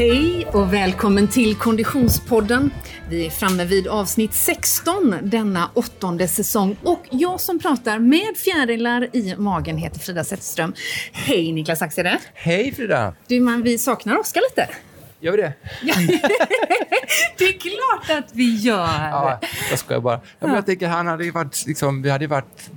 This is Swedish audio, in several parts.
Hej och välkommen till Konditionspodden. Vi är framme vid avsnitt 16 denna åttonde säsong och jag som pratar med fjärilar i magen heter Frida Zetterström. Hej Niklas Axede! Hej Frida! Du man, vi saknar Oskar lite. Gör vi det? det är klart att vi gör! Ja, jag skojar bara. Ja, men jag tänker, han hade varit, liksom, vi hade varit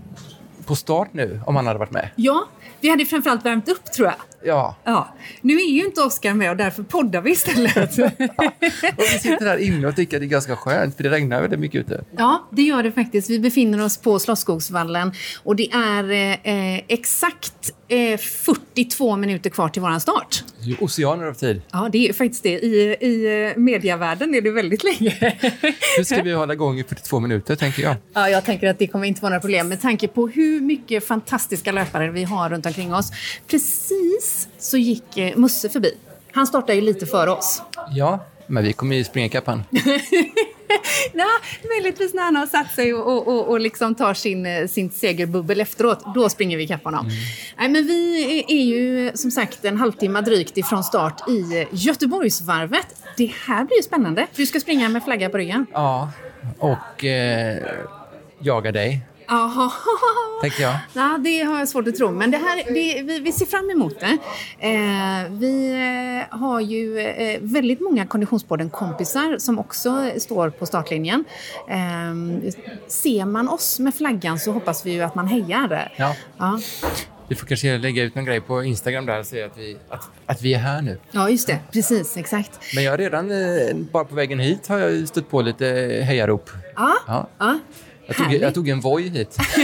på start nu om han hade varit med. Ja, vi hade framförallt värmt upp tror jag. Ja. ja. Nu är ju inte Oskar med och därför poddar vi istället. Och vi sitter här inne och tycker att det är ganska skönt för det regnar väldigt mycket ute. Ja, det gör det faktiskt. Vi befinner oss på Slottsskogsvallen och det är eh, exakt eh, 42 minuter kvar till våran start. Oceaner av tid. Ja, det är faktiskt det. I, i eh, mediavärlden är det väldigt länge. Hur ska vi hålla igång i 42 minuter, tänker jag? Ja, jag tänker att det kommer inte vara några problem med tanke på hur mycket fantastiska löpare vi har runt omkring oss. Precis så gick eh, Musse förbi. Han startade ju lite före oss. Ja, men vi kommer ju springa ikapp han. ja, möjligtvis när han har satt sig och, och, och liksom tar sin, eh, sin segerbubbel efteråt. Då springer vi ikapp honom. Mm. Nej, men vi är ju som sagt en halvtimme drygt ifrån start i Göteborgsvarvet. Det här blir ju spännande. Du ska springa med flagga på ryggen. Ja, och eh, jaga dig. Tänker jag. Ja, det har jag svårt att tro, men det här, det, vi, vi, ser fram emot det. Eh, vi eh, har ju eh, väldigt många Konditionspodden-kompisar som också står på startlinjen. Eh, ser man oss med flaggan så hoppas vi ju att man hejar. Ja. ja. Vi får kanske lägga ut någon grej på Instagram där och säga att vi, att, att vi är här nu. Ja, just det. Precis, exakt. Men jag har redan, eh, bara på vägen hit, har jag stött på lite hejarop. Ja, ja. ja. Jag tog, jag tog en Voi hit.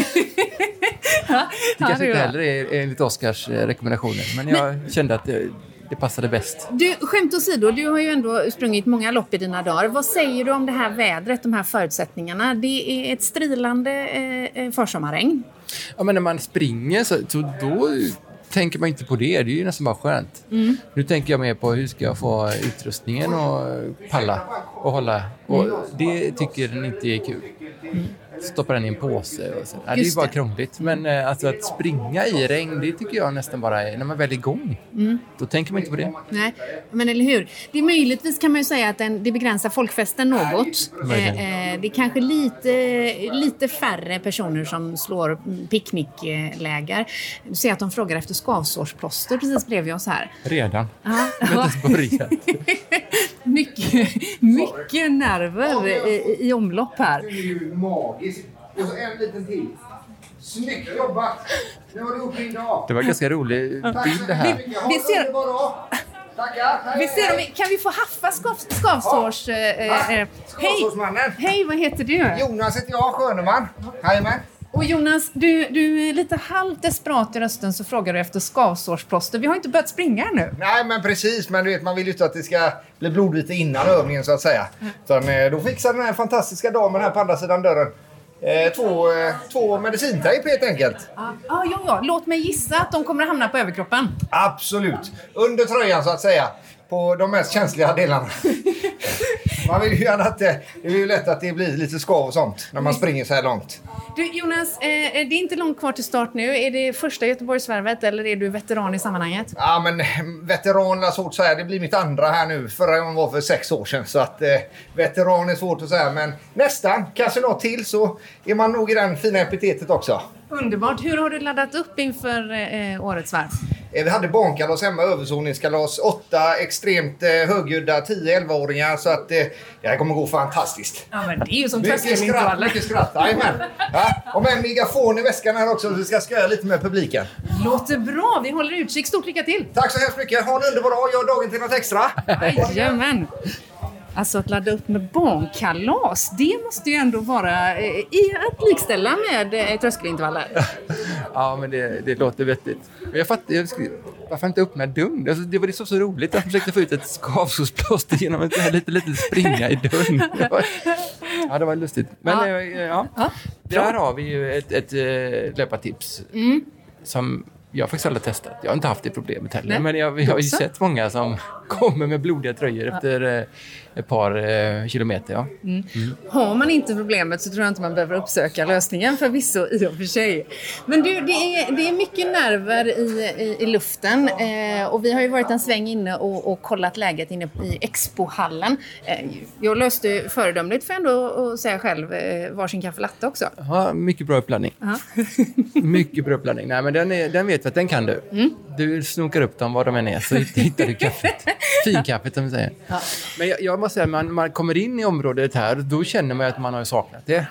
ja, det kanske inte heller är enligt Oscars eh, rekommendationer, men jag men... kände att det, det passade bäst. Du, skämt åsido, du har ju ändå sprungit många lopp i dina dagar. Vad säger du om det här vädret, de här förutsättningarna? Det är ett strilande eh, försommarregn. Ja, men när man springer så, så då tänker man inte på det. Det är ju nästan bara skönt. Mm. Nu tänker jag mer på hur ska jag få utrustningen och palla och hålla. Och det tycker den inte är kul. Mm stoppa den i en påse. Och så. Ja, det är ju bara krångligt. Men eh, alltså, att springa i regn, det tycker jag nästan bara är... När man väl är igång, mm. då tänker man inte på det. Nej, men eller hur. Det är möjligtvis kan man ju säga att den, det begränsar folkfesten något. Eh, eh, det är kanske lite, lite färre personer som slår picknickläger. Du ser att de frågar efter skavsårsplåster precis bredvid oss här. Redan? Ja. Vi har inte ens börjat. Mycket, mycket nerver i, i omlopp här. Det är ju magiskt. Och så en liten till. Snyggt jobbat! Nu har du gjort din dag. Det var en ganska rolig bild det här. Vi, vi ser... Vi ser om kan vi få haffa skav, skavsårs... Ja. Eh, eh, hej! Hej, vad heter du? Jonas heter jag, Sköneman. Jajamän. Och Jonas, du, du är lite halvt desperat i rösten så frågar du efter skavsårsplåster. Vi har inte börjat springa nu. Nej, men precis. Men du vet, man vill ju inte att det ska bli blodvite innan övningen så att säga. Utan, eh, då fixar den här fantastiska damen här på andra sidan dörren eh, två, eh, två medicintejp helt enkelt. Ah, ja, ja. Låt mig gissa att de kommer att hamna på överkroppen. Absolut. Under tröjan så att säga. På de mest känsliga delarna. Man vill ju gärna att det, det är ju lätt att det blir lite skav och sånt när man springer så här långt. Du Jonas, eh, det är inte långt kvar till start nu. Är det första Göteborgsvarvet eller är du veteran i sammanhanget? Ja, men veteran är svårt att säga. Det blir mitt andra här nu. Förra gången var för sex år sedan. Så att eh, veteran är svårt att säga. Men nästan. Kanske något till så är man nog i den fina epitetet också. Underbart. Hur har du laddat upp inför eh, årets varv? Eh, vi hade barnkalas hemma, överzoningskalas. Åtta extremt eh, högljudda 10-11-åringar. Så att eh, det här kommer gå fantastiskt. Ja, men det är ju som tröskelintervaller. Mycket skratt, jajamän. Ja, och med en megafon i väskan här också så vi ska skoja lite med publiken. Låter bra. Vi håller utkik. Stort lycka till! Tack så hemskt mycket. Ha en underbar dag. Gör dagen till något extra. Jajamän. Alltså att ladda upp med barnkalas, det måste ju ändå vara eh, i att likställa med eh, tröskelintervaller. ja, men det, det låter vettigt. Men jag fattar, jag skulle, varför inte öppna dörren? Alltså, det var det så, så roligt. Jag försökte få ut ett skavsårsplåster genom att lite, lite springa i dörren. ja, det var lustigt. Men ja. Eh, ja. ja. Där har vi ju ett, ett, ett löpartips mm. som jag faktiskt aldrig testat. Jag har inte haft det problemet heller. Nej. Men jag, jag har ju sett många som kommer med blodiga tröjor efter eh, ett par eh, kilometer. Ja. Har man inte problemet så tror jag inte man behöver uppsöka lösningen förvisso i och för sig. Men du, det är, det är mycket nerver i, i, i luften eh, och vi har ju varit en sväng inne och, och kollat läget inne i expohallen. Eh, jag löste föredömligt jag ändå säga själv eh, varsin kaffe latte också. Ja, mycket bra uppladdning. Mycket bra uppladdning. Nej, men den, är, den vet vi att den kan du. Du snokar upp dem var de än är så hitt- hittar du kaffet. Finkaffet som vi säger. Men jag, jag måste säga, man, man kommer in i området här, då känner man ju att man har saknat det.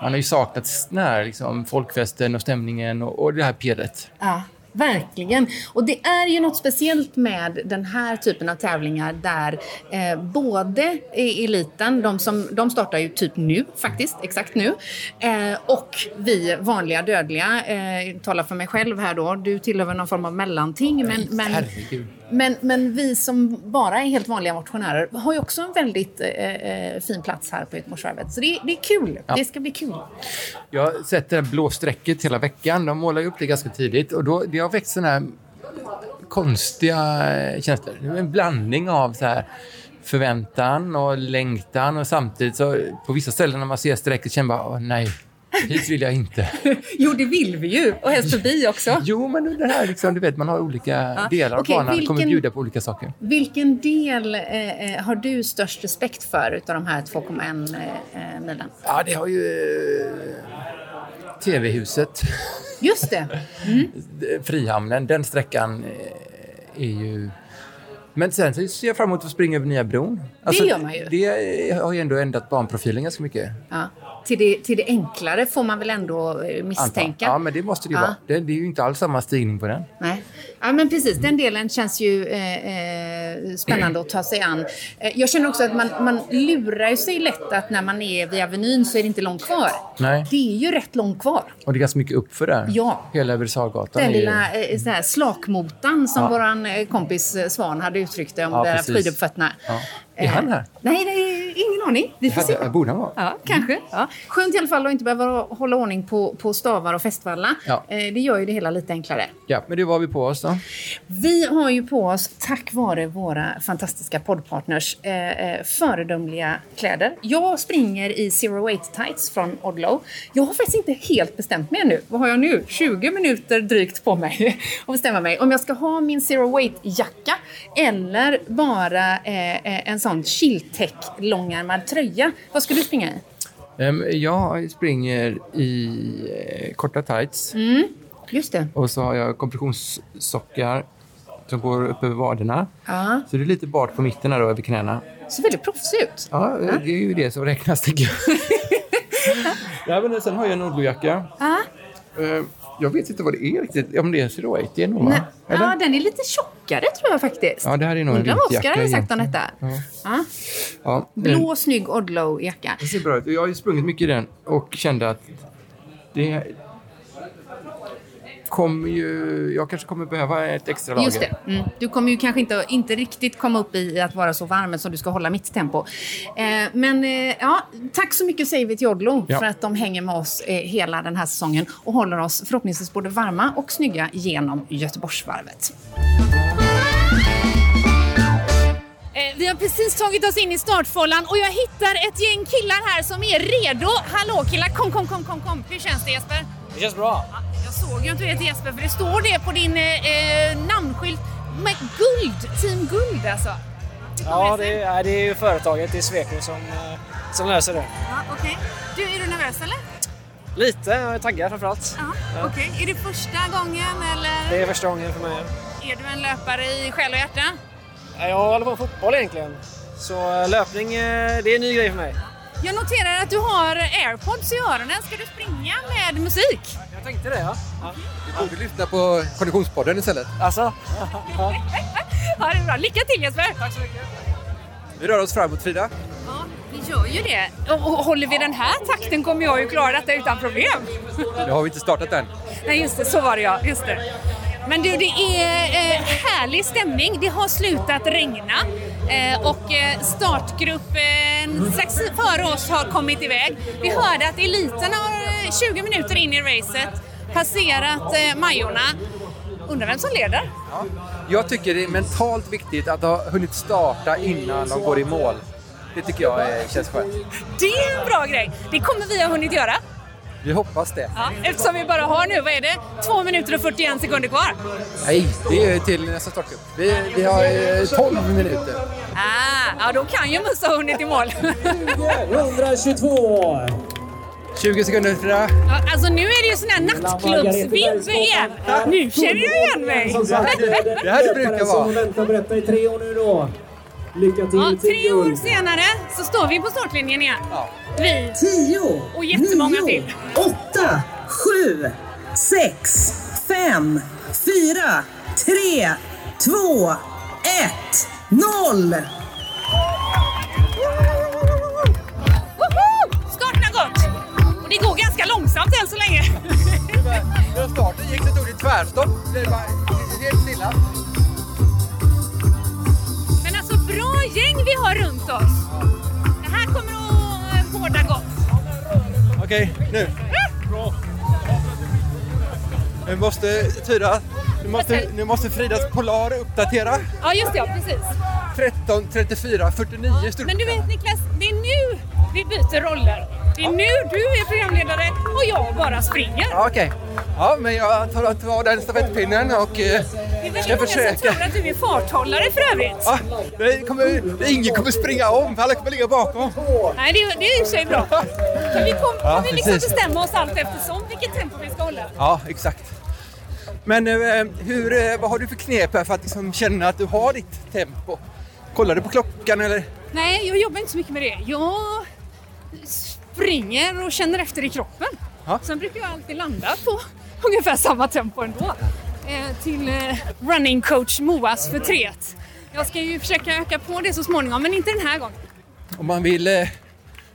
Man har ju saknat den här liksom, folkfesten och stämningen och, och det här pirret. Ja, verkligen. Och det är ju något speciellt med den här typen av tävlingar där eh, både i eliten, de, som, de startar ju typ nu faktiskt, exakt nu, eh, och vi vanliga dödliga, eh, talar för mig själv här då, du tillhör någon form av mellanting, men, men, Herregud. Men, men vi som bara är helt vanliga motionärer har ju också en väldigt eh, eh, fin plats här på Göteborgsvarvet. Så det, det är kul, det ska bli kul. Jag har sett det här blå strecket hela veckan. De målar ju upp det ganska tidigt. Och då, det har väckt såna här konstiga känslor. En blandning av så här förväntan och längtan och samtidigt så på vissa ställen när man ser strecket känner man bara, "Åh, nej, hit vill jag inte. Jo, det vill vi ju, och helst förbi också. Jo, men det här liksom, du vet, man har olika delar av okej, banan. vilken- kommer bjuda på olika saker. Vilken del eh, eh, har du störst respekt för utav de här 2,1 eh, eh, milen? Ja, det har ju eh, TV-huset. Just det. Frihamnen, den sträckan eh, är ju... Men sen så ser jag fram emot att springa över nya bron. Alltså, gör man ju. Det har ju ändå ändrat banprofilen ganska mycket. Ja. Till, det, till det enklare får man väl ändå eh, misstänka. Ja, men det måste det ju Ja. vara. Det, det är ju inte alls samma stigning på den. Nej. Ja, men precis. Den delen känns ju eh, eh, spännande att ta sig an. Eh, jag känner också att man, man lurar ju sig lätt att när man är vid Avenyn så är det inte långt kvar. Nej. Det är ju rätt långt kvar. Och det är ganska mycket uppför där. Ja. Hela Versagatan Den ju... lilla eh, så här, slakmotan som Ja. eh, kompis Svan hade uttryckt det om Ja, precis. skiduppfötterna. Ja. Är han här? Nej, nej, ingen aning. Vi får se. Borde han vara? Ja, kanske. Ja. Skönt i alla fall att inte behöva hålla ordning på, på stavar och festvalla. Ja. Eh, det gör ju det hela lite enklare. Ja, men det var vi på oss då. Vi har ju på oss, tack vare våra fantastiska poddpartners, eh, eh, föredömliga kläder. Jag springer i Zero Weight Tights från Odlow. Jag har faktiskt inte helt bestämt mig ännu. Vad har jag nu? 20 minuter drygt på mig att bestämma mig. Om jag ska ha min Zero Weight-jacka eller bara eh, eh, en sån chilltech långärmad tröja. Vad ska du springa i? Ehm, jag springer i eh, korta tights Mm. Just det. och så har jag kompressionssockar som går upp över vaderna. Ja. Så det är lite bart på mitten här då, över knäna. Ser väldigt proffsig ut. Ja, det är ju det som räknas tycker jag. ja, men sen har jag en Odlo-jacka. Ja. Eh, Jag vet inte vad det är riktigt. Om det är en Zero Eight, det är nog Nej. va? Ja, den är lite tjockare tror jag faktiskt. Ja, det här är nog en Undrar vad Oskar hade sagt om detta. Ja. Ja, Blå, snygg Odlow-jacka. Det ser bra ut. Jag har ju sprungit mycket i den och kände att det kommer ju... Jag kanske kommer behöva ett extra lager. Just det. Mm. Du kommer ju kanske inte, inte riktigt komma upp i att vara så varm som du ska hålla mitt tempo. Eh, men eh, ja, tack så mycket säger vi till Odlo Ja. för att de hänger med oss eh, hela den här säsongen och håller oss förhoppningsvis både varma och snygga genom Göteborgsvarvet. Vi har precis tagit oss in i startfållan och jag hittar ett gäng killar här som är redo. Hallå killar, kom, kom, kom, kom, kom. Hur känns det Jesper? Det känns bra. Ja, Jag såg ju du heter Jesper för det står det på din eh, eh, namnskylt med guld, team guld alltså. Ja, det det är, det är ju företaget, det är Sweco som, eh, som löser det. Ja, okej. Du, är du nervös eller? Lite, jag är taggad framförallt. Ja, okej. Är det första gången eller Det är första gången för mig. är du en löpare i själ och hjärta? Jag håller på med fotboll egentligen. Så eh, löpning, eh, det är en ny grej för mig. Jag noterar att du har airpods i öronen. Ska du springa med musik? Jag tänkte det, ja. ja. Du borde lyssna på Konditionspodden istället. Alltså? ja. Ja, det är bra. Lycka till Jesper! Tack så mycket. Vi rör oss framåt Frida. Ja, vi gör ju det. Och och håller vi den här takten kommer jag ju klara detta utan problem. Det har vi inte startat än. Nej, just det. Så var det ja. Just det. Men du, det är eh, härlig stämning. Det har slutat regna eh, och eh, startgruppen strax före oss har kommit iväg. Vi hörde att eliten har eh, 20 minuter in i racet passerat eh, Majorna. undrar vem som leder. Jag tycker det är mentalt viktigt att ha hunnit starta innan de går i mål. Det tycker jag är, känns skönt. Det är en bra grej. Det kommer vi ha hunnit göra. Vi hoppas det. Ja, eftersom vi bara har nu, vad är det, 2 minuter och 41 sekunder kvar. Nej, det är till nästa startcup. Vi, vi har eh, 12 minuter. Ah, ja, då kan ju Musse ha hunnit i mål. 122. 20 sekunder Frida. Ja, alltså nu är det ju sån här nattklubbsvibb igen. Nu känner jag igen mig. Det här det brukar vara. Som väntar på detta i tre år nu då. Lycka till Ja, till tre år senare så står vi på startlinjen igen. Ja. Vi. 10, Och jättemånga till. 8, 7, 6, 5, 4, 3, 2, 1, 0! Woho! Starten har gått. Och det går ganska långsamt än så länge. När starten gick så tog det tvärstopp. Det var helt stilla. Gäng vi har runt oss. Det här kommer att eh, båda gott. Okej, nu. Nu måste Tyra, nu måste, nu måste Fridas Polar uppdatera. Ja just det, ja, precis. 13, 34, 49 stod Men du vet Niklas, det är nu vi byter roller. Det är nu du är programledare och jag bara springer. Ja, Okej. Ja, men jag tar, tar den stafettpinnen och eh, Det är väldigt många som tror att du är farthållare för övrigt. Ja, det kommer, ingen kommer springa om, alla kommer ligga bakom. Nej, det, är- det är i och för sig bra. För vi kommer Ja, vi liksom bestämma oss allt eftersom vilket tempo vi ska hålla. Ja, exakt. Men eh, hur, eh, vad har du för knep här för att liksom känna att du har ditt tempo? Kollar du på klockan eller? Nej, jag jobbar inte så mycket med det. Jag springer och känner efter i kroppen. Ja. Sen brukar jag alltid landa på ungefär samma tempo ändå. Eh, till eh, running coach Moas förtret. Jag ska ju försöka öka på det så småningom, men inte den här gången. Om man vill eh,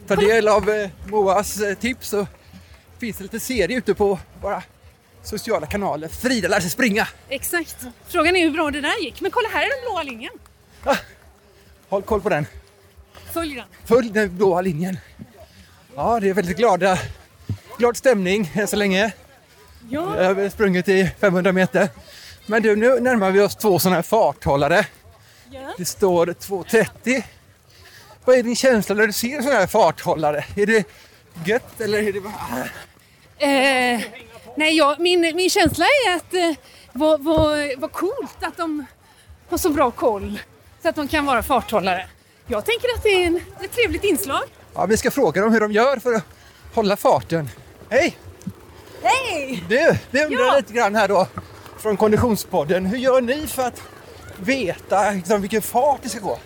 ta del av Moas tips så finns det lite serier ute på våra sociala kanaler. Frida lär sig springa! Exakt. Frågan är hur bra det där gick. Men kolla, här är den blåa linjen. Håll koll på den. Följ den. Följ den blåa linjen. Ja, det är väldigt glada, glad stämning än så länge. Ja. Jag har sprungit i 500 meter. Men du, nu närmar vi oss två sådana här farthållare. ja. Det står 2.30. Vad är din känsla när du ser sådana här farthållare? Är det gött eller är det bara... Eh, nej, jag, min, min känsla är att eh, vad, vad, vad coolt att de har så bra koll så att de kan vara farthållare. Jag tänker att det är en, ett trevligt inslag. Ja, vi ska fråga dem hur de gör för att hålla farten. Hej! Hej! Du, vi undrar Ja. lite grann här då från Konditionspodden. Hur gör ni för att veta liksom, vilken fart det ska gå?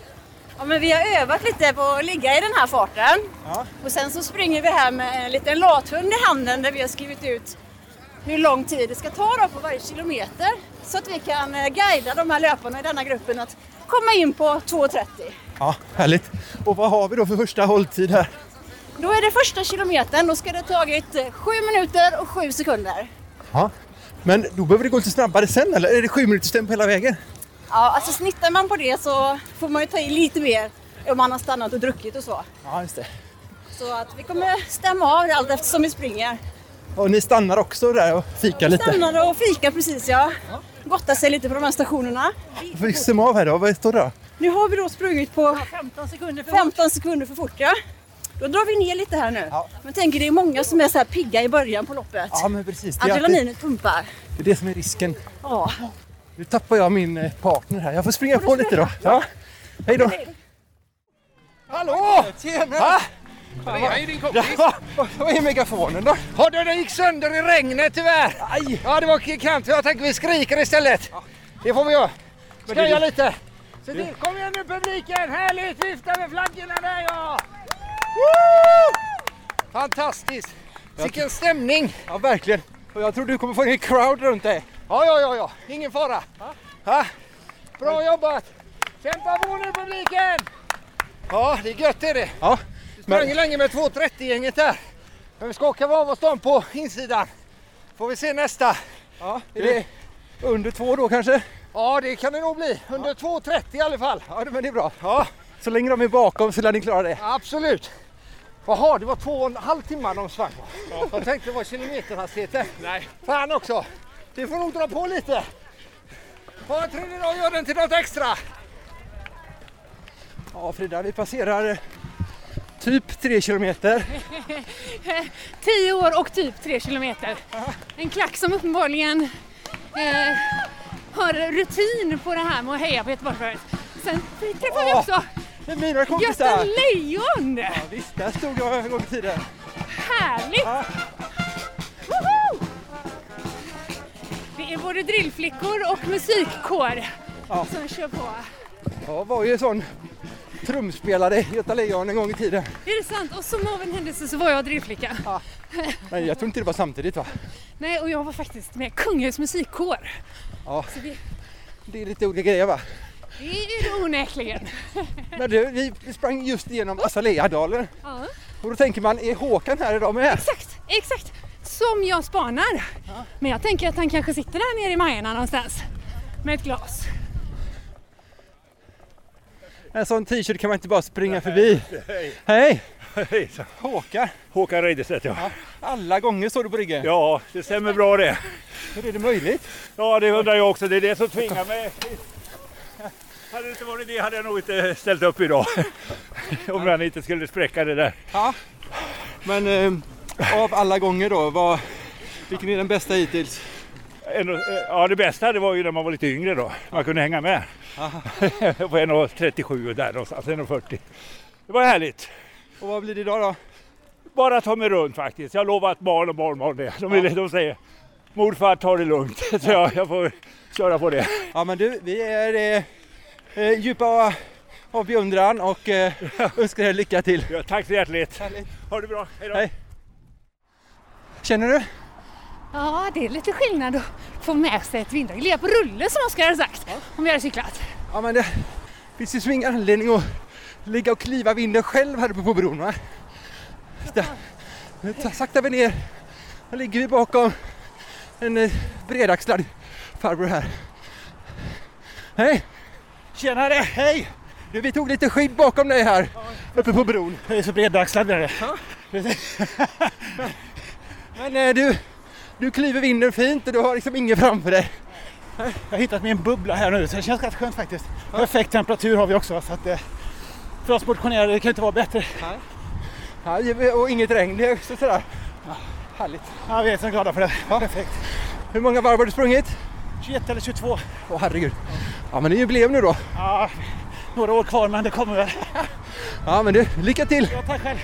Ja, men vi har övat lite på att ligga i den här farten. Ja. Och sen så springer vi här med en liten lathund i handen där vi har skrivit ut hur lång tid det ska ta då på varje kilometer. Så att vi kan eh, guida de här löparna i denna gruppen att komma in på 2.30. Ja, härligt. Och vad har vi då för första hålltid här? Då är det första kilometern, då ska det ha tagit 7 minuter och 7 sekunder. Ja. Men då behöver det gå lite snabbare sen eller? Är det sju minuters tempo hela vägen? Ja, alltså snittar man på det så får man ju ta i lite mer om man har stannat och druckit och så. Ja, just det. Så att vi kommer stämma av det allt eftersom vi springer. Och ni stannar också där och fikar lite? Stannar och fika precis ja. Gottar sig lite på de här stationerna. Får vi stämma av här då? Vad står det då? Nu har vi då sprungit på 15 sekunder för, 15 sekunder för fort ja. Då drar vi ner lite här nu. Ja. Men tänker det är många som är så här pigga i början på loppet. Ja, men precis. Det Adrenalinet pumpar. det är det som är risken. Ja. Nu tappar jag min eh, partner här. Jag får springa på lite då. Ja. Hej då! Hallå! Tjena! Va? Jag är din kompis. Ja, vad är megafonen då? Ja, du, den gick sönder i regnet tyvärr. Aj! Ja, det var kant. Jag tänker vi skriker istället. Det får vi göra. Skoja lite. Se till. Kom igen nu publiken. Härligt. Vifta med flaggorna där ja. Fantastiskt. Vilken stämning. Ja, verkligen. Och jag tror du kommer få en crowd runt dig. Ja, ja, ja, ja. Ingen fara. Ja. Bra jobbat. Kämpa på nu publiken. Ja, det är gött är det. Ja, Sprang men, länge med 2.30-gänget där. Men vi skakar av oss dem på insidan. Får vi se nästa. ja, är det under två då kanske? Ja, det kan det nog bli. Under 2.30 i alla fall. Ja, men det är bra. Ja, Så länge de är bakom så lär ni klara det. absolut. Jaha, det var två och en halv timme de sprang. Jag tänkte det var kilometerhastigheten. Nej. Fan också. Det får nog dra på lite. Ha en trevlig dag och gör den till något extra! Ja Frida, vi passerar eh, typ tre kilometer. Tio år och typ tre kilometer. En klack som uppenbarligen eh, har rutin på det här med att heja på Göteborgsvarvet. Sen träffar vi också Är mina Gösta kompisar. Lejon! Ja, visst, där stod jag en gång i tiden. Härligt! Ja. Det är både drillflickor och musikkår Ja. som kör på. Jag var ju sån trumspelare Göta Lejon en gång i tiden. Är det sant? Och som av en händelse så var jag drillflicka. Men jag tror inte det var samtidigt va? Nej, och jag var faktiskt med Kungälvs musikkår. Ja. Det, Det är lite olika grejer va? Det är det onekligen. Men du, vi vi sprang just igenom Azaleadalen Ja. och då tänker man, är Håkan här idag med? Exakt, exakt. Som jag spanar. Men jag tänker att han kanske sitter där nere i Majerna någonstans. Med ett glas. En sån t-shirt kan man inte bara springa förbi. Hej! Hejsan. Håkan! Håkan Reiderstedt ja. Alla gånger står du på ryggen. Ja, det stämmer bra det. Hur är det möjligt? Ja, det undrar jag också. Det är det som tvingar mig. Hade det inte varit det hade jag nog inte ställt upp idag. Om jag inte skulle spräcka det där. Ja. Men eh, av alla gånger då, vad, vilken är den bästa hittills? En- eh, Ja, det bästa det var ju när man var lite yngre då. Man kunde hänga med. på 1,37 och där någonstans, 1,40. Det var härligt. Och vad blir det idag då? Bara ta mig runt faktiskt. Jag lovar att barn och barnbarn det. De, vill, de säger morfar ta det lugnt. Så jag, jag får köra på det. Ja men du, vi är eh, eh, djupa av beundran och eh, önskar er lycka till. Ja, tack så hjärtligt. Härligt. Ha det bra. Hej då. Hej. Känner du? Ja, det är lite skillnad att få med sig ett vinddrag. På rulle som Oskar hade sagt. Om vi hade cyklat. Ja men det finns ju som ingen anledning att ligga och kliva vinden själv här uppe på bron va? Ta- saktar vi ner. Här ligger vi bakom en eh, bredaxlad farbror här. Hej! Tjenare! Hej! Du, vi tog lite skydd bakom dig här uppe på bron. Jag är så bredaxlad med det. Men eh, du, du kliver vinden fint och du har liksom ingen framför dig. Jag har hittat min bubbla här nu så det känns rätt skönt faktiskt. Perfekt temperatur har vi också så att eh, för oss motionerade det kan inte vara bättre. Ja, och inget regn, det är också sådär. Härligt. Ja, vi är så glada för det. Perfekt. Hur många varv har du sprungit? 21 eller 22. Åh herregud. Ja men det är jubileum nu då. Ja, några år kvar men det kommer väl. Ja men du, lycka till! Ja, tack själv.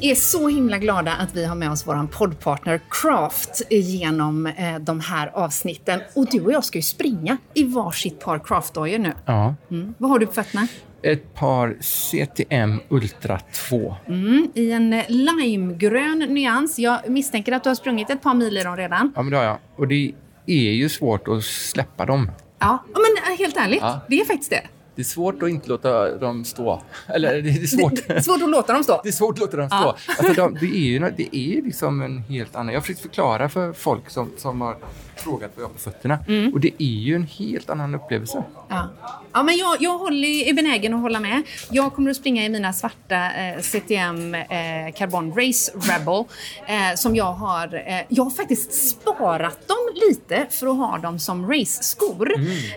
Vi är så himla glada att vi har med oss vår poddpartner Craft genom eh, de här avsnitten. Och du och jag ska ju springa i varsitt par Craft-dojor nu. Ja. Mm. Vad har du på fötterna? Ett par CTM Ultra 2. Mm, I en eh, limegrön nyans. Jag misstänker att du har sprungit ett par mil i dem redan. Ja, men det har jag. Och det är ju svårt att släppa dem. Ja, Ja, men eh, helt ärligt, Ja. det är faktiskt det. Det är svårt att inte låta dem stå. Eller det är svårt. Det är svårt att låta dem stå. Det är svårt att låta dem stå. Ja. Alltså, de, det är ju det är liksom en helt annan... Jag har försökt förklara för folk som, som har frågat vad jag har på fötterna. Mm. Och det är ju en helt annan upplevelse. Ja, ja men jag, jag håller, är benägen att hålla med. Jag kommer att springa i mina svarta eh, CTM eh, Carbon Race Rebel. Eh, som jag har... Eh, jag har faktiskt sparat dem lite för att ha dem som race-skor.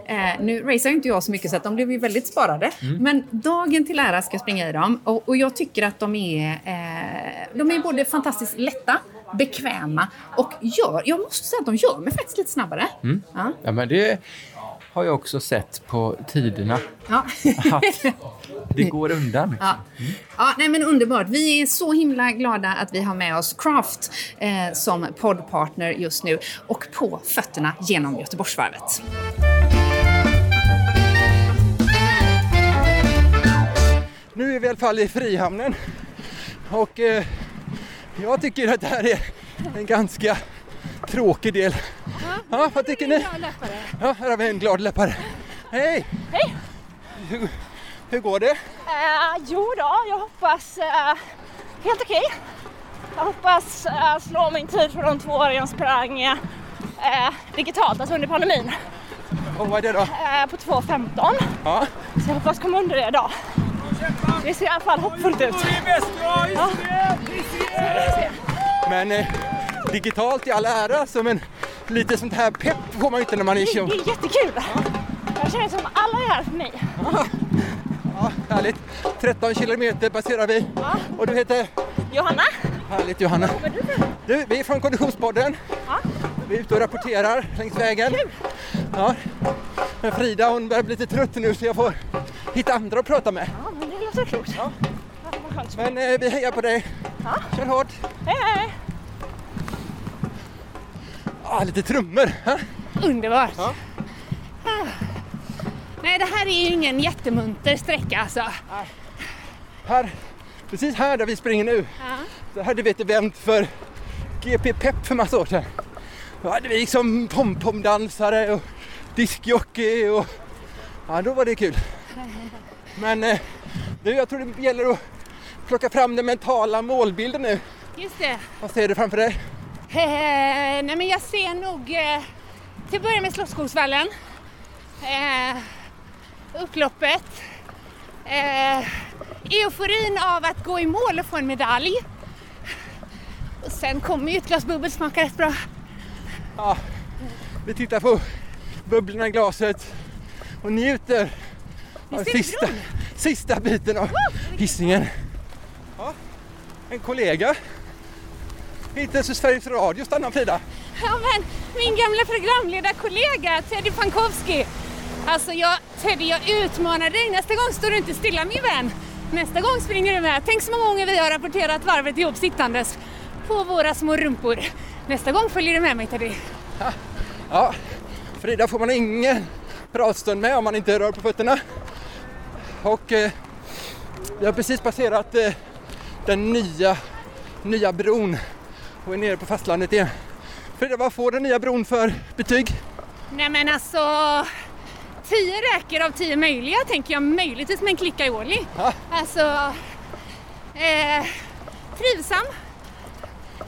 Eh, nu racear inte jag så mycket så att de blev ju väldigt sparade. Men dagen till ära ska jag springa i dem. Och, och jag tycker att de är, eh, de är både fantastiskt lätta, bekväma och gör... Jag måste säga att de gör mig faktiskt lite snabbare. Mm. Ja. Ja, men det har jag också sett på tiderna. Ja. Att det går undan. Ja. Ja, nej men underbart. Vi är så himla glada att vi har med oss Craft eh, som poddpartner just nu och på fötterna genom Göteborgsvarvet. Nu är vi i alla fall i Frihamnen. Och eh, jag tycker att det här är en ganska tråkig del. Ja, vad tycker ni? Ja, här har vi en glad löpare. Hej! Hej! Hur, hur går det? Eh, jo då, jag hoppas eh, helt okej. Jag hoppas eh, slå min tid från de två åren jag sprang eh, digitalt, alltså under pandemin, Och vad är det då? på 2.15. Ja. Så jag hoppas komma under det idag. Det ser i alla fall hoppfullt ut. Ja. Men eh, digitalt i all ära, så men lite sånt här pepp får man ju inte när man är Det tjo. är jättekul. Jag känner som alla är här för mig. Ja, härligt. 13 kilometer passerar vi. Och du heter? Johanna. Härligt Johanna. Du vi är från Konditionspodden. Ja. Vi är ute och rapporterar längs vägen. Ja. Men Frida hon börjar bli lite trött nu så jag får hitta andra att prata med. Ja, men det låter klokt. Ja. Men eh, vi hejar på dig. Ja. Kör hårt. Hej, hej. Ah, lite trummor. Ha? Underbart. Ah. Nej, det här är ju ingen jättemunter sträcka alltså. Här, precis här där vi springer nu, Ja. så hade vi ett event för GP Pep för massa år sedan. Då hade vi liksom pom-pom-dansare och diskjockey och ja, då var det kul. Men eh, du, jag tror det gäller att plocka fram den mentala målbilden nu. Just det. Vad ser du framför dig? Eh, nej men jag ser nog eh, till att börja med Slottsskogsvallen. Eh, upploppet. Eh, euforin av att gå i mål och få en medalj. Och sen kommer ju ett glas bubbel smaka rätt bra. Ja, vi tittar på bubblorna i glaset och njuter av det sista? Sista biten av hissingen. Ja, en kollega hittills hos Sveriges Radio stannar Frida. Ja men min gamla programledarkollega Teddy Pankowski. Alltså jag, Teddy jag utmanar dig. Nästa gång står du inte stilla min vän. Nästa gång springer du med. Tänk så många gånger vi har rapporterat varvet ihop sittandes på våra små rumpor. Nästa gång följer du med mig Teddy. Ja, Frida får man ingen pratstund med om man inte rör på fötterna. Och eh, vi har precis passerat eh, den nya, nya bron och är nere på fastlandet igen. Frida, vad får den nya bron för betyg? Nej men alltså, tio räker av tio möjliga tänker jag möjligtvis med en klicka i Årli. Ja. Alltså, eh, trivsam,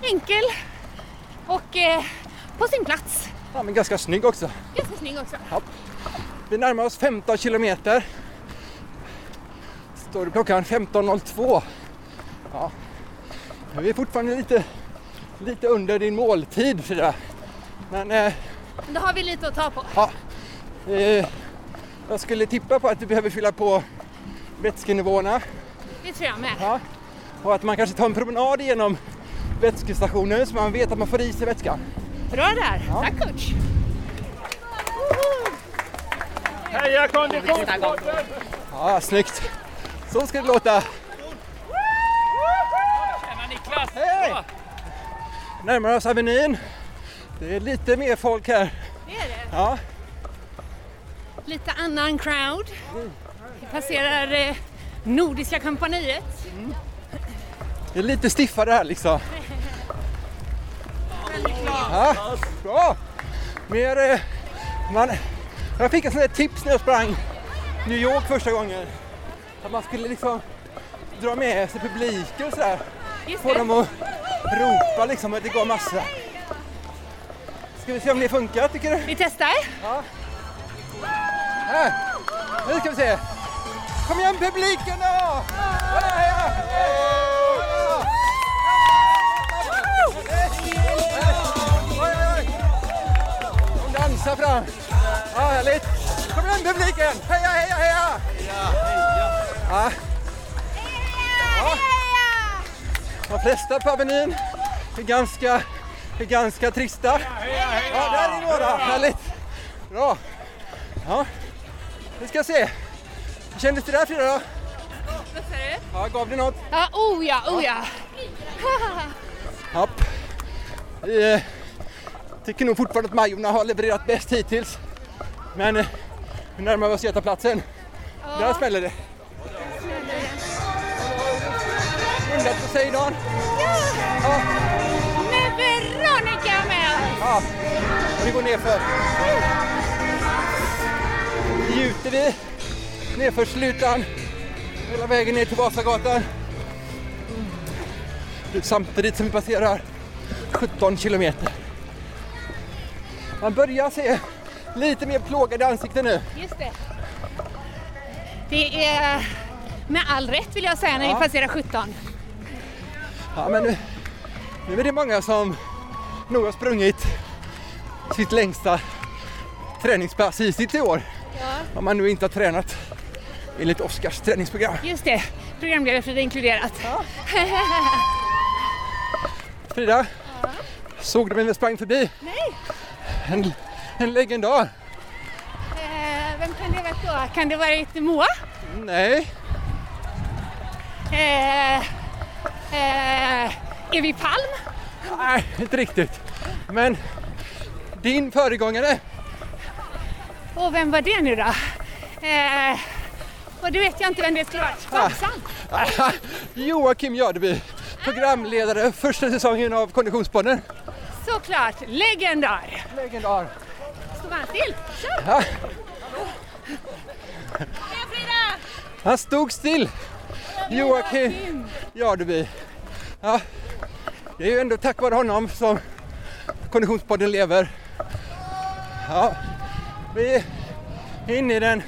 enkel och eh, på sin plats. Ja, men ganska snygg också. Ganska snygg också. Ja. Vi närmar oss 15 kilometer. Står klockan 15.02. Ja. Vi är fortfarande lite, lite under din måltid Frida. Men eh, Då har vi lite att ta på. ja, eh, jag skulle tippa på att du behöver fylla på vätskenivåerna. Det tror jag med. Ja. Och att man kanske tar en promenad genom vätskestationen så man vet att man får i sig vätskan. Bra där. Tack coach. Heja Konditionspodden! Ja, snyggt. Så ska det låta. Tjena Niklas! Hej! Närmar oss Avenyn. Det är lite mer folk här. Det är det. Ja, Lite annan crowd. Vi passerar eh, Nordiska kompaniet. det är lite stiffare här liksom. Ja, bra! Mer... Eh, man, jag fick en sån där tips när jag sprang New York första gången. Att man skulle liksom dra med sig publiken och sådär. Få dem att ropa liksom att det går massa. Ska vi se om det funkar tycker du? Vi testar. Här! Nu ska vi se! Kom igen publiken då! Heja, heja! Oj, oj. De dansar fram. Ja, härligt. Kom igen publiken! Heja, heja, heja! Ja. Ja. De flesta på Avenyn är ganska, är ganska trista. Ja, där är några. Härligt. Bra. Ja, vi ska se. Hur kändes det där Frida då? Vad sa du? Ja, gav det något? Ja, oh ja, oh ja. Japp. Vi eh, tycker nog fortfarande att Majorna har levererat bäst hittills. Men eh, nu närmar vi oss Götaplatsen. Där smäller det. Undrat Poseidon. Ja, Med Veronica med oss. ja. Vi går nerför. Njuter vi nerför slutan hela vägen ner till Vasagatan. Samtidigt som vi passerar 17 kilometer. Man börjar se lite mer plågade ansikten nu. Just det. Det är Med all rätt vill jag säga när Ja. vi passerar 17. Ja, men nu, nu är det många som nog har sprungit sitt längsta träningspass sitt i år. Ja. Om man nu inte har tränat enligt Oskars träningsprogram. Just det, programledare Frida inkluderat. Frida, såg du vem vi sprang förbi? Nej. En, en legendar. Eh, vem kan det ha varit då? Kan det varit Moa? Nej. Eh, eh, Evi Palm? Nej, inte riktigt. Men din föregångare. Och vem var det nu då? Eh, och det vet jag inte vem det skulle varit. Babsan? Joakim Jardeby, programledare första säsongen av Konditionspodden. Såklart, legendar. Legendar. Står man still? Kör! Ja, Heja Frida! han stod still. Joakim Jardeby. Ja, det är ju ändå tack vare honom som Konditionspodden lever. Ja, vi är inne i den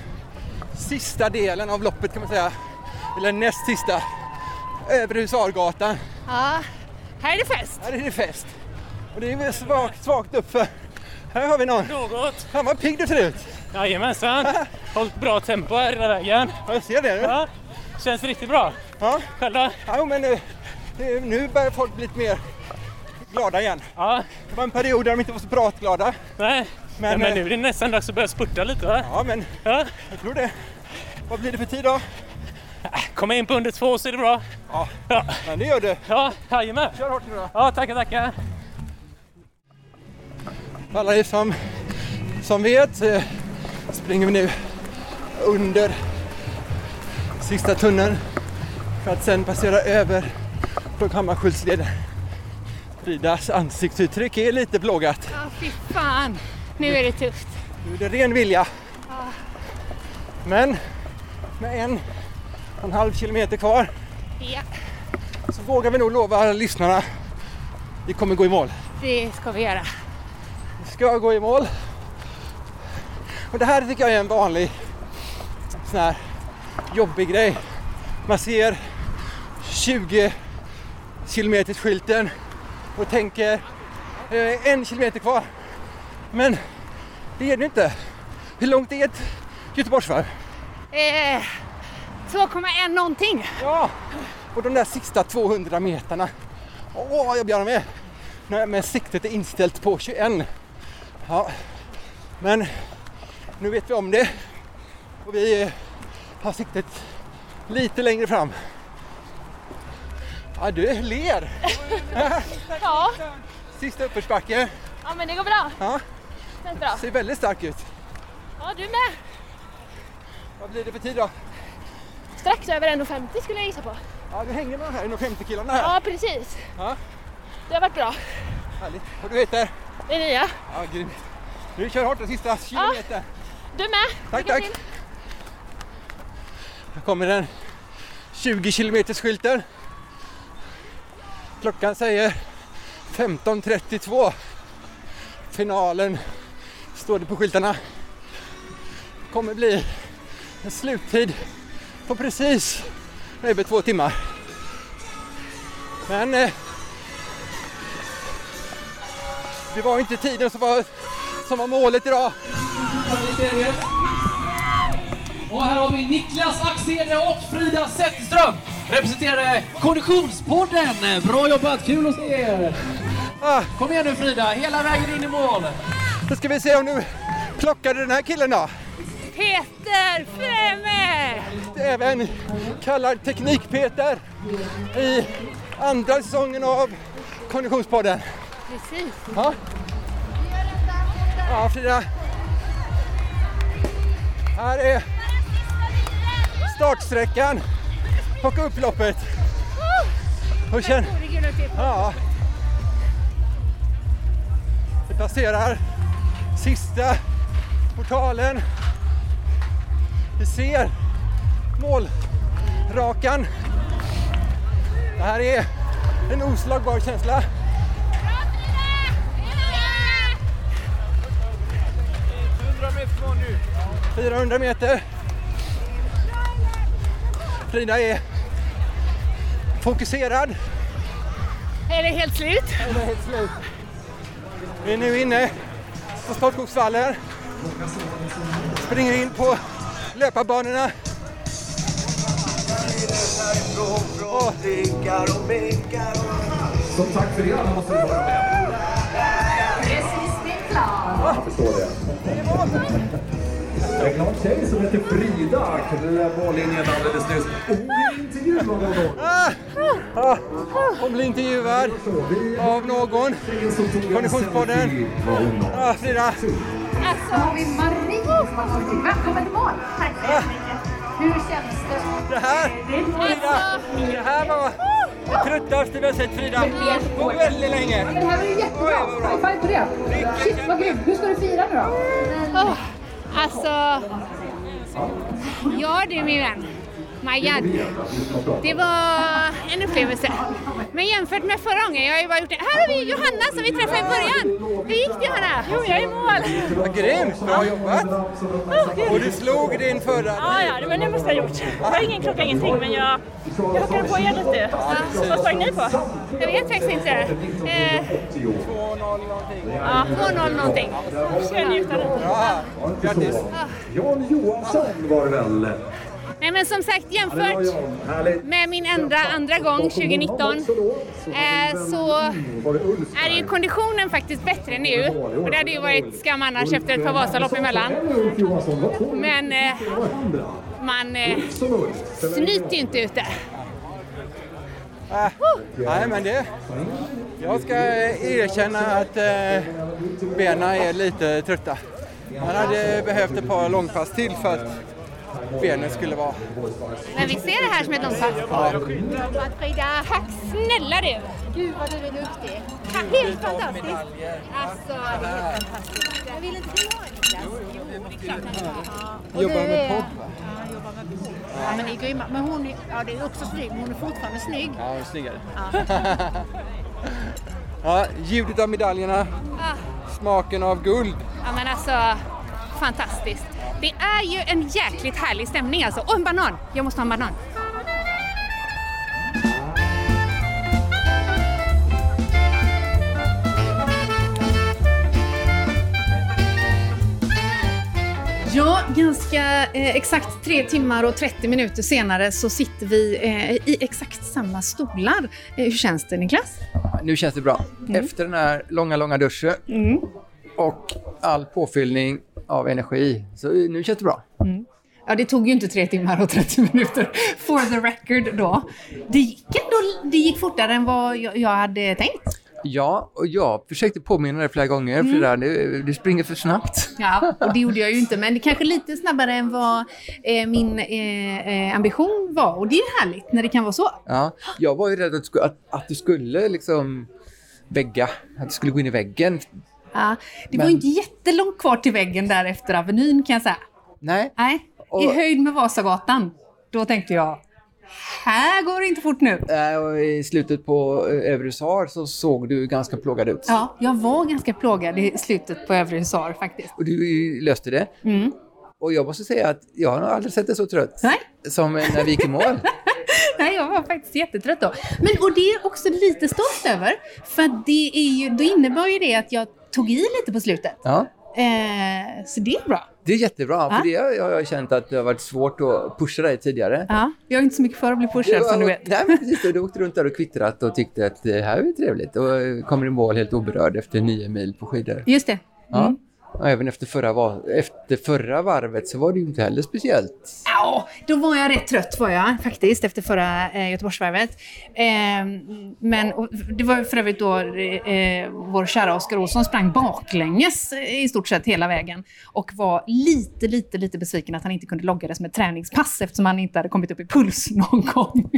sista delen av loppet kan man säga. Eller näst sista. Över Husargatan. Ja, här är det fest. Här är det fest. Och det är väl svagt, svagt uppför. Här har vi någon. Något. Fan vad pigg du ser ut. Jajamensan. Hållit bra tempo här hela vägen. Jag ser det. Ja, känns riktigt bra. Ja. Då? Ja, men nu, nu- nu börjar folk bli lite mer glada igen. Ja. Det var en period där de inte var så pratglada. Nej, Men, men, men eh, nu är det nästan dags att börja spurta lite va? Ja, men ja. jag tror det. Vad blir det för tid då? Komma in på under två så är det bra. Ja, ja. men det gör du. Ja, jajamän. Kör hårt nu då. Ja, tackar, tackar. Alla er som, som vet eh, springer vi nu under sista tunneln för att sen passera över på Hammarskjultsleden. Fridas ansiktsuttryck är lite plågat. Ja, fy fan. Nu är det tufft. Nu är det ren vilja. Ja. Men med en och en halv kilometer kvar Ja, så vågar vi nog lova lyssnarna vi kommer gå i mål. det ska vi göra. Vi ska gå i mål. Och det här tycker jag är en vanlig sån här jobbig grej. Man ser 20 kilometers skylten och tänker eh, en kilometer kvar. Men det är det inte. Hur långt är ett Göteborgsvarv? Eh, 2,1 någonting. Ja, och de där sista 200 meterna. Åh, jag blir med. Nej, Men siktet är inställt på 21. Ja, men nu vet vi om det. Och vi har siktet lite längre fram. Ja, du ler. Ja. Sista uppförsbacke. ja, men det går bra. Ja, Känns bra. ser väldigt stark ut. Ja, du med. Vad blir det för tid då? Strax över 1,50 skulle jag gissa på. Ja, du hänger med de här 150 kilona här. Ja, precis. Ja, Det har varit bra. härligt. Och du heter? Det är nya. Ja, grymt. Du kör hårt den sista kilometern. Du med. Tack, Lycka tack. till. Här kommer den 20 kilometers skylten. Klockan säger 15.32. Finalen står det på skyltarna. Kommer bli en sluttid på precis över två timmar. Men eh, det var inte tiden som var, som var målet idag. Och här har vi Niklas Axén och Frida Zetterström representerar Konditionspodden. Bra jobbat, kul att se er! Kom igen nu Frida, hela vägen in i mål. Då ska vi se om du plockade den här killen då. Peter Fremme! Även kallad Teknik-Peter i andra säsongen av Konditionspodden. Precis. Ja. Ja, Frida. Här är startsträckan och upploppet. Och känn... Ja. Vi passerar sista portalen. Vi ser målrakan. Det här är en oslagbar känsla. 400 meter. Frida är fokuserad. Är det helt slut? Det är helt slut. Vi är nu inne på Sportskogsvallen. Springer in på löparbanorna. Och Som tack för det alla måste vi vara med. Jag förstår det. En glad tjej som heter Frida klev mållinjen alldeles nyss. Och hon är intervjuad av någon. Ah! Ah! Hon blir intervjuad av någon. Konditionspodden. Ah, Frida. Alltså, har vi Marie som har kommit till. Välkommen till mål. Tack så jättemycket. Hur känns det? Det här, Frida, det här var det tröttaste vi har sett Frida på väldigt länge. Men det här var ju jättebra. High five på det. Shit vad grymt. Hur ska du fira nu då? Alltså... Ja du min vän. God. Det var en upplevelse. Men jämfört med förra gången, jag har ju bara gjort det. Här har vi Johanna som vi träffade i början. Hur gick det Johanna? Jo, jag är i mål. Vad grymt, bra jobbat. Och du slog din förra. Ja, ja, det var det måste jag ha gjort. Jag har ingen klocka, ingenting, men jag, jag hakade på er lite. Vad sprang ni på? Jag vet faktiskt inte. Eh, 2-0 någonting. ja, 2-0 någonting. Ska jag njuta lite. Bra, grattis. Jan Johansson var det väl? Nej men som sagt jämfört med min andra, andra gång 2019 eh, så är ju konditionen faktiskt bättre nu. Och det hade ju varit skam annars efter ett par Vasalopp emellan. Men eh, man eh, snyter ju inte ute. Äh, nej men det... Jag ska erkänna att eh, benen är lite trötta. Man hade behövt ett par långpass till för att benen skulle vara... Men vi ser det här som ett långpass. Ja. Frida, tack snälla du! Gud vad du är duktig. Helt fantastiskt. Alltså, det är helt fantastiskt. Jag vill inte bli Niklas. Jo, det är klart han ska. Jobbar med podd va? Ja, jobbar med podd. Ja, men ni är grymma. Men hon är, ja, det är också snygg, men hon är fortfarande snygg. Ja, hon är snyggare. Ja. Ja, ljudet av medaljerna, Ah, smaken av guld. Ja men alltså, fantastiskt. Det är ju en jäkligt härlig stämning alltså. Och en banan! Jag måste ha en banan. Ja, ganska eh, exakt tre timmar och 30 minuter senare så sitter vi eh, i exakt samma stolar. Eh, hur känns det Niklas? Nu känns det bra. Efter den här långa, långa duschen Mm. och all påfyllning av energi, så nu känns det bra. Mm. Ja, det tog ju inte tre timmar och 30 minuter, for the record då. Det gick ändå det gick fortare än vad jag, hade tänkt. Ja, och jag försökte påminna dig flera gånger, Mm. Frida, du, du springer för snabbt. Ja, och det gjorde jag ju inte, men det kanske lite snabbare än vad eh, min eh, eh, ambition var. Och det är härligt när det kan vara så. Ja, jag var ju rädd att, du skulle- att, att du skulle liksom vägga, att du skulle gå in i väggen. Ja, det var Men- inte jättelångt kvar till väggen där efter Avenyn kan jag säga. Nej. Nej, i Och- höjd med Vasagatan. Då tänkte jag, här går det inte fort nu. Äh, och I slutet på eh, Övre Sar så såg du ganska plågad ut. Ja, jag var ganska plågad i slutet på Övre Husar faktiskt. Och du löste det. Mm. Och jag måste säga att jag har aldrig sett dig så trött. Nej. Som när vi gick i mål. Nej, jag var faktiskt jättetrött då. Men, och det är jag också lite stolt över. För det är ju, då innebar ju det att jag tog i lite på slutet. Ja. Eh, så det är bra. Det är jättebra, Ja. för det har jag har känt att det har varit svårt att pusha dig tidigare. Ja, jag är inte så mycket för att bli pushad som du vet. Nej, men precis. Du åkte runt där och kvittrat och tyckte att det här är trevligt. Och eh, kommer i mål helt oberörd efter nio mil på skidor. Just det. Ja. Och även efter förra, var, efter förra varvet så var det ju inte heller speciellt. Ja, då var jag rätt trött var jag faktiskt efter förra eh, Göteborgsvarvet. Eh, men det var för övrigt då eh, eh, vår kära Oskar Olsson sprang baklänges eh, i stort sett hela vägen och var lite, lite, lite besviken att han inte kunde logga det som ett träningspass eftersom han inte hade kommit upp i puls någon gång.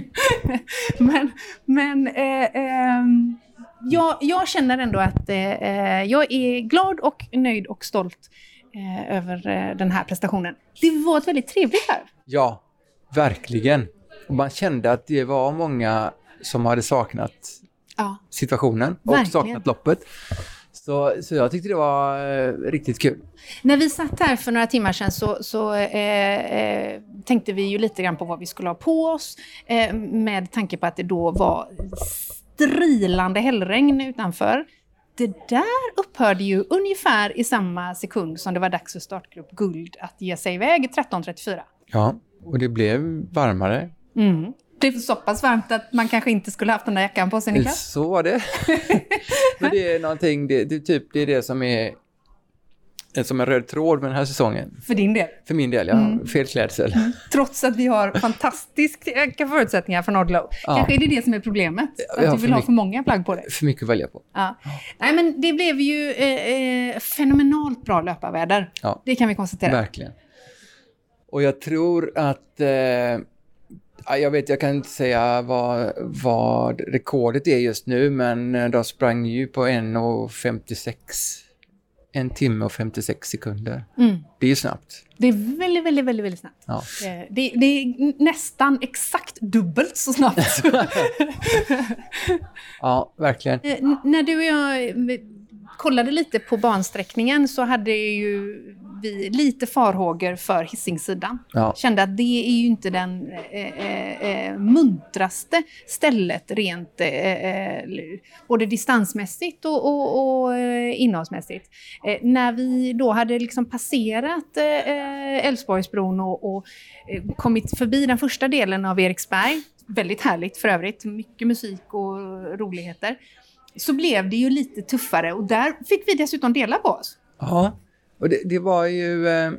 men men eh, ehm, jag, jag känner ändå att eh, eh, jag är glad och nöjd och stolt eh, över eh, den här prestationen. Det var ett väldigt trevligt varv. Ja, verkligen. Och man kände att det var många som hade saknat Ja. situationen och Verkligen. saknat loppet. Så, så jag tyckte det var eh, riktigt kul. När vi satt här för några timmar sedan så, så eh, eh, tänkte vi ju lite grann på vad vi skulle ha på oss eh, med tanke på att det då var strilande hällregn utanför. Det där upphörde ju ungefär i samma sekund som det var dags för startgrupp Guld att ge sig iväg 13.34. Ja, och det blev varmare. Mm. Det är så pass varmt att man kanske inte skulle haft den där jackan på sig, Niklas. Så var det. Men det är någonting, det, det, typ, det är det som är som en röd tråd med den här säsongen. För din del? För min del, ja. Mm. Fel klädsel. Trots att vi har fantastiska förutsättningar från Odlow. Ja. Kanske är det det som är problemet? Att du vill ha för många plagg på dig? För mycket att välja på. Ja. Nej, men det blev ju eh, eh, fenomenalt bra löparväder. Ja. Det kan vi konstatera. Verkligen. Och jag tror att... Eh, ja, jag vet, jag kan inte säga vad, vad rekordet är just nu, men eh, de sprang ju på 1.56. En timme och 56 sekunder. Mm. Det är ju snabbt. Det är väldigt, väldigt, väldigt, väldigt snabbt. Ja. Eh, Det, det är nästan exakt dubbelt så snabbt. Ja, verkligen. Eh, n- när du och jag eh, kollade lite på bansträckningen så hade ju vi lite farhågor för Hisingssidan. Ja. Kände att det är ju inte den eh, eh, eh, muntraste stället rent eh, eh, både distansmässigt och, och, och eh, innehållsmässigt. Eh, när vi då hade liksom passerat Älvsborgsbron och, och kommit förbi den första delen av Eriksberg, väldigt härligt för övrigt, mycket musik och roligheter, så blev det ju lite tuffare och där fick vi dessutom dela på oss. Ja, och det, det var ju... Eh,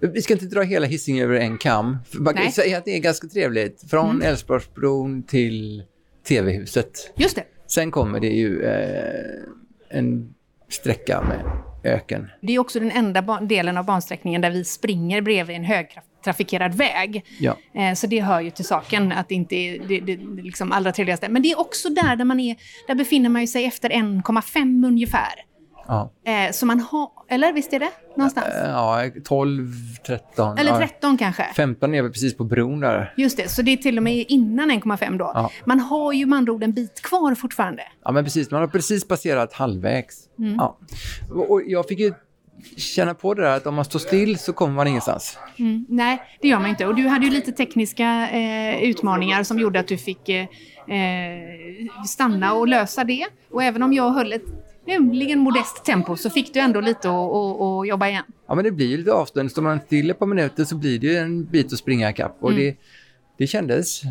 vi ska inte dra hela Hisingen över en kam. Man kan säga att det är ganska trevligt. Från Mm. Älvsborgsbron till TV-huset. Just det. Sen kommer det ju eh, en sträcka med öken. Det är också den enda delen av bansträckningen där vi springer bredvid en högtrafikerad väg. Ja. Eh, Så det hör ju till saken att det inte är det, det, det liksom allra trevligaste. Men det är också där, där man är, där befinner man ju sig efter 1,5 ungefär. Ja, Eh, Så man har, eller visst är det någonstans? Eh, ja 12, 13. Eller ja. 13 kanske? 15 är väl precis på bron där. Just det, så det är till och med innan 1,5 då. Ja. Man har ju med andra ord en bit kvar fortfarande. Ja, men precis. Man har precis passerat halvvägs. Mm. Ja. Och och jag fick ju känna på det där att om man står still så kommer man ingenstans. Mm, nej, det gör man inte. Och du hade ju lite tekniska eh, utmaningar som gjorde att du fick eh, eh, stanna och lösa det. Och även om jag höll ett tämligen modest tempo så fick du ändå lite att- att att jobba igen. Ja, men det blir ju lite avstånd. Står man still ett par minuter så blir det ju en bit att springa ikapp. Och Mm. det, det kändes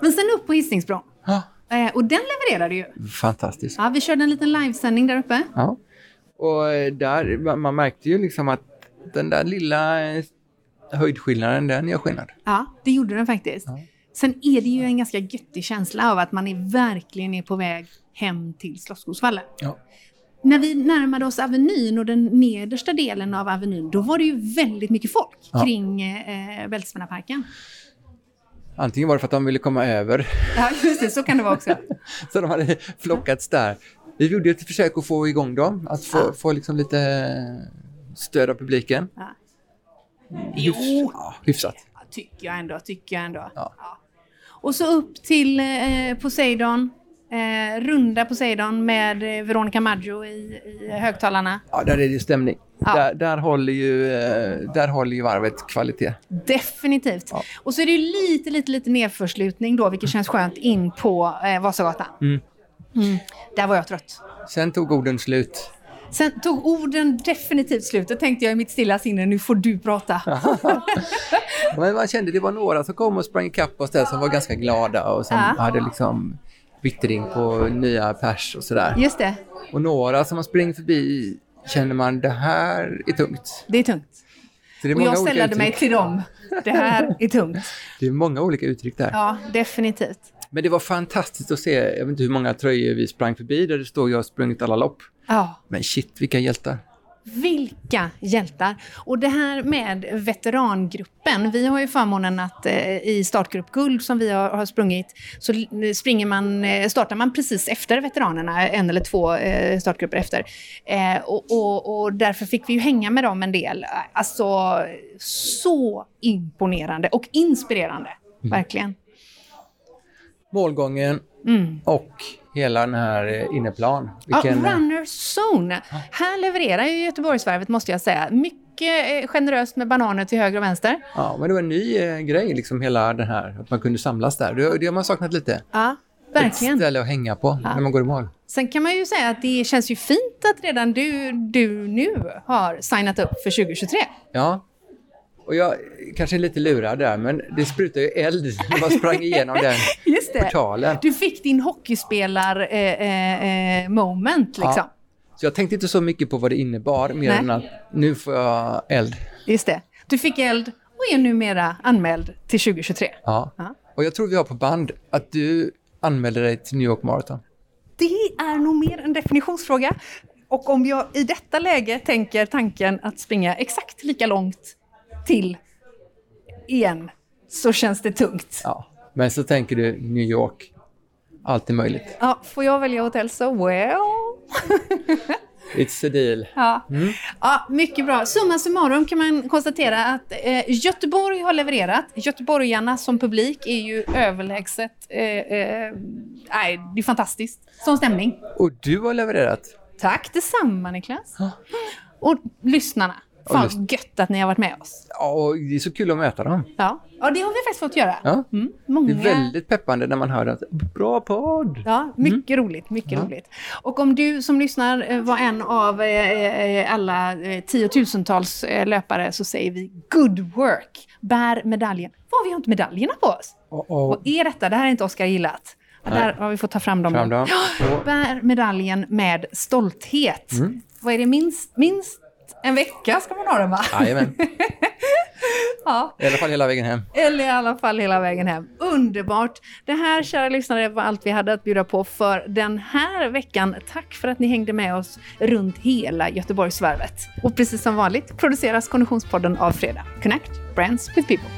Men sen upp på Hisingsbron. Ja. Eh, och den levererade ju. fantastiskt. Ja, vi körde en liten livesändning där uppe. Ja. Och eh, där, man- märkte ju liksom att den där lilla eh, höjdskillnaden, den gör skillnad. Ja, det gjorde den faktiskt. Sen är det ju en ganska göttig känsla av att man är verkligen är på väg hem till Slottsskogsvallen. Ja. När vi närmade oss Avenyn och den nedersta delen av Avenyn, då var det ju väldigt mycket folk Ja. kring eh, Bältsmännarparken. Antingen var det för att de ville komma över, Ja, just det, så kan det vara också. så de hade flockats där. Vi gjorde ett försök att få igång dem, att få, få liksom lite stöd av publiken. Ja. Hyfs, ja, hyfsat. Tycker jag ändå, tycker jag ändå. Ja. Och så upp till eh, Poseidon, eh, runda Poseidon med eh, Veronica Maggio i, i högtalarna. Ja, där är det stämning. Ja. Där, där, håller ju, eh, där håller ju varvet kvalitet. Definitivt. Och så är det ju lite, lite, lite nedförslutning då, vilket känns skönt, in på eh, Vasagatan. Mm. Mm. Där var jag trött. Sen tog orden slut. Sen tog orden definitivt slut. Då tänkte jag i mitt stilla sinne, nu får du prata. Men man kände det var några som kom och sprang ikapp oss där som var ganska glada och som Ja. hade liksom vittring på nya pers och sådär. Just det, Och några som man springer förbi känner man det här är tungt. det är tungt. Så det är Och jag ställde mig till dem. Det här är tungt. Det är många olika uttryck där. Ja, definitivt. Men det var fantastiskt att se, jag vet inte hur många tröjor vi sprang förbi där det står jag har sprungit alla lopp. Ja. Men shit vilka hjältar. Vilka hjältar! Och det här med veterangruppen. Vi har ju förmånen att eh, i startgrupp Guld som vi har, har sprungit så springer man, eh, startar man precis efter veteranerna, en eller två eh, startgrupper efter. Och, och, och därför fick vi ju hänga med dem en del. Alltså så imponerande och inspirerande. Verkligen. Målgången Mm. och hela den här eh, inneplan. Ja, Vilken, runner zone. Här levererar ju Göteborgsvarvet måste jag säga. Mycket eh, generöst med bananer till höger och vänster. ja, men det var en ny eh, grej, liksom hela den här, att man kunde samlas där. Det, det har man saknat lite. Ja, verkligen. Ett ställe att hänga på när man går i mål. Sen kan man ju säga att det känns ju fint att redan du, du nu har signat upp för 2023. Ja. Och jag kanske är lite lurad där, men det sprutar ju eld när man sprang igenom den Just det. portalen. Du fick din hockeyspelar-moment liksom. Ja. Så jag tänkte inte så mycket på vad det innebar, mer Nej. än att nu får jag eld. Just det. Du fick eld och är numera anmäld till 2023. Ja. Ja. Och jag tror vi har på band att du anmälde dig till New York Marathon. Det är nog mer en definitionsfråga. Och om jag i detta läge tänker tanken att springa exakt lika långt till igen så känns det tungt. Ja. Men så tänker du New York, allt är möjligt. Ja, får jag välja hotell så well. It's a deal. Ja. Mm. ja, mycket bra. Summa summarum kan man konstatera att eh, Göteborg har levererat. Göteborgarna som publik är ju överlägset... Eh, eh, nej, det är fantastiskt. Sån stämning. Och du har levererat. Tack detsamma Niklas. Och lyssnarna. Fan lys- gött att ni har varit med oss. Ja, och det är så kul att möta dem. Ja, ja det har vi faktiskt fått göra. Ja. Mm, många... Det är väldigt peppande när man hör att bra podd. Ja, mycket roligt. Mycket Ja. roligt. Och om du som lyssnar eh, var en av eh, eh, alla tiotusentals löpare så säger vi good work. Bär medaljen. Var vi har inte medaljerna på oss? Och, Vad är detta? Det här är inte Oskar gillat. Ja. Där har vi fått ta fram dem. Fram dem. Ja, Bär medaljen med stolthet. Mm. Vad är det? Minst, minst en vecka ska man ha den va? Jajamän. ja. I alla fall hela vägen hem. Eller i alla fall hela vägen hem. Underbart! Det här, kära lyssnare, var allt vi hade att bjuda på för den här veckan. Tack för att ni hängde med oss runt hela Göteborgsvarvet. Och precis som vanligt produceras Konditionspodden av Fredag. Connect Brands with People.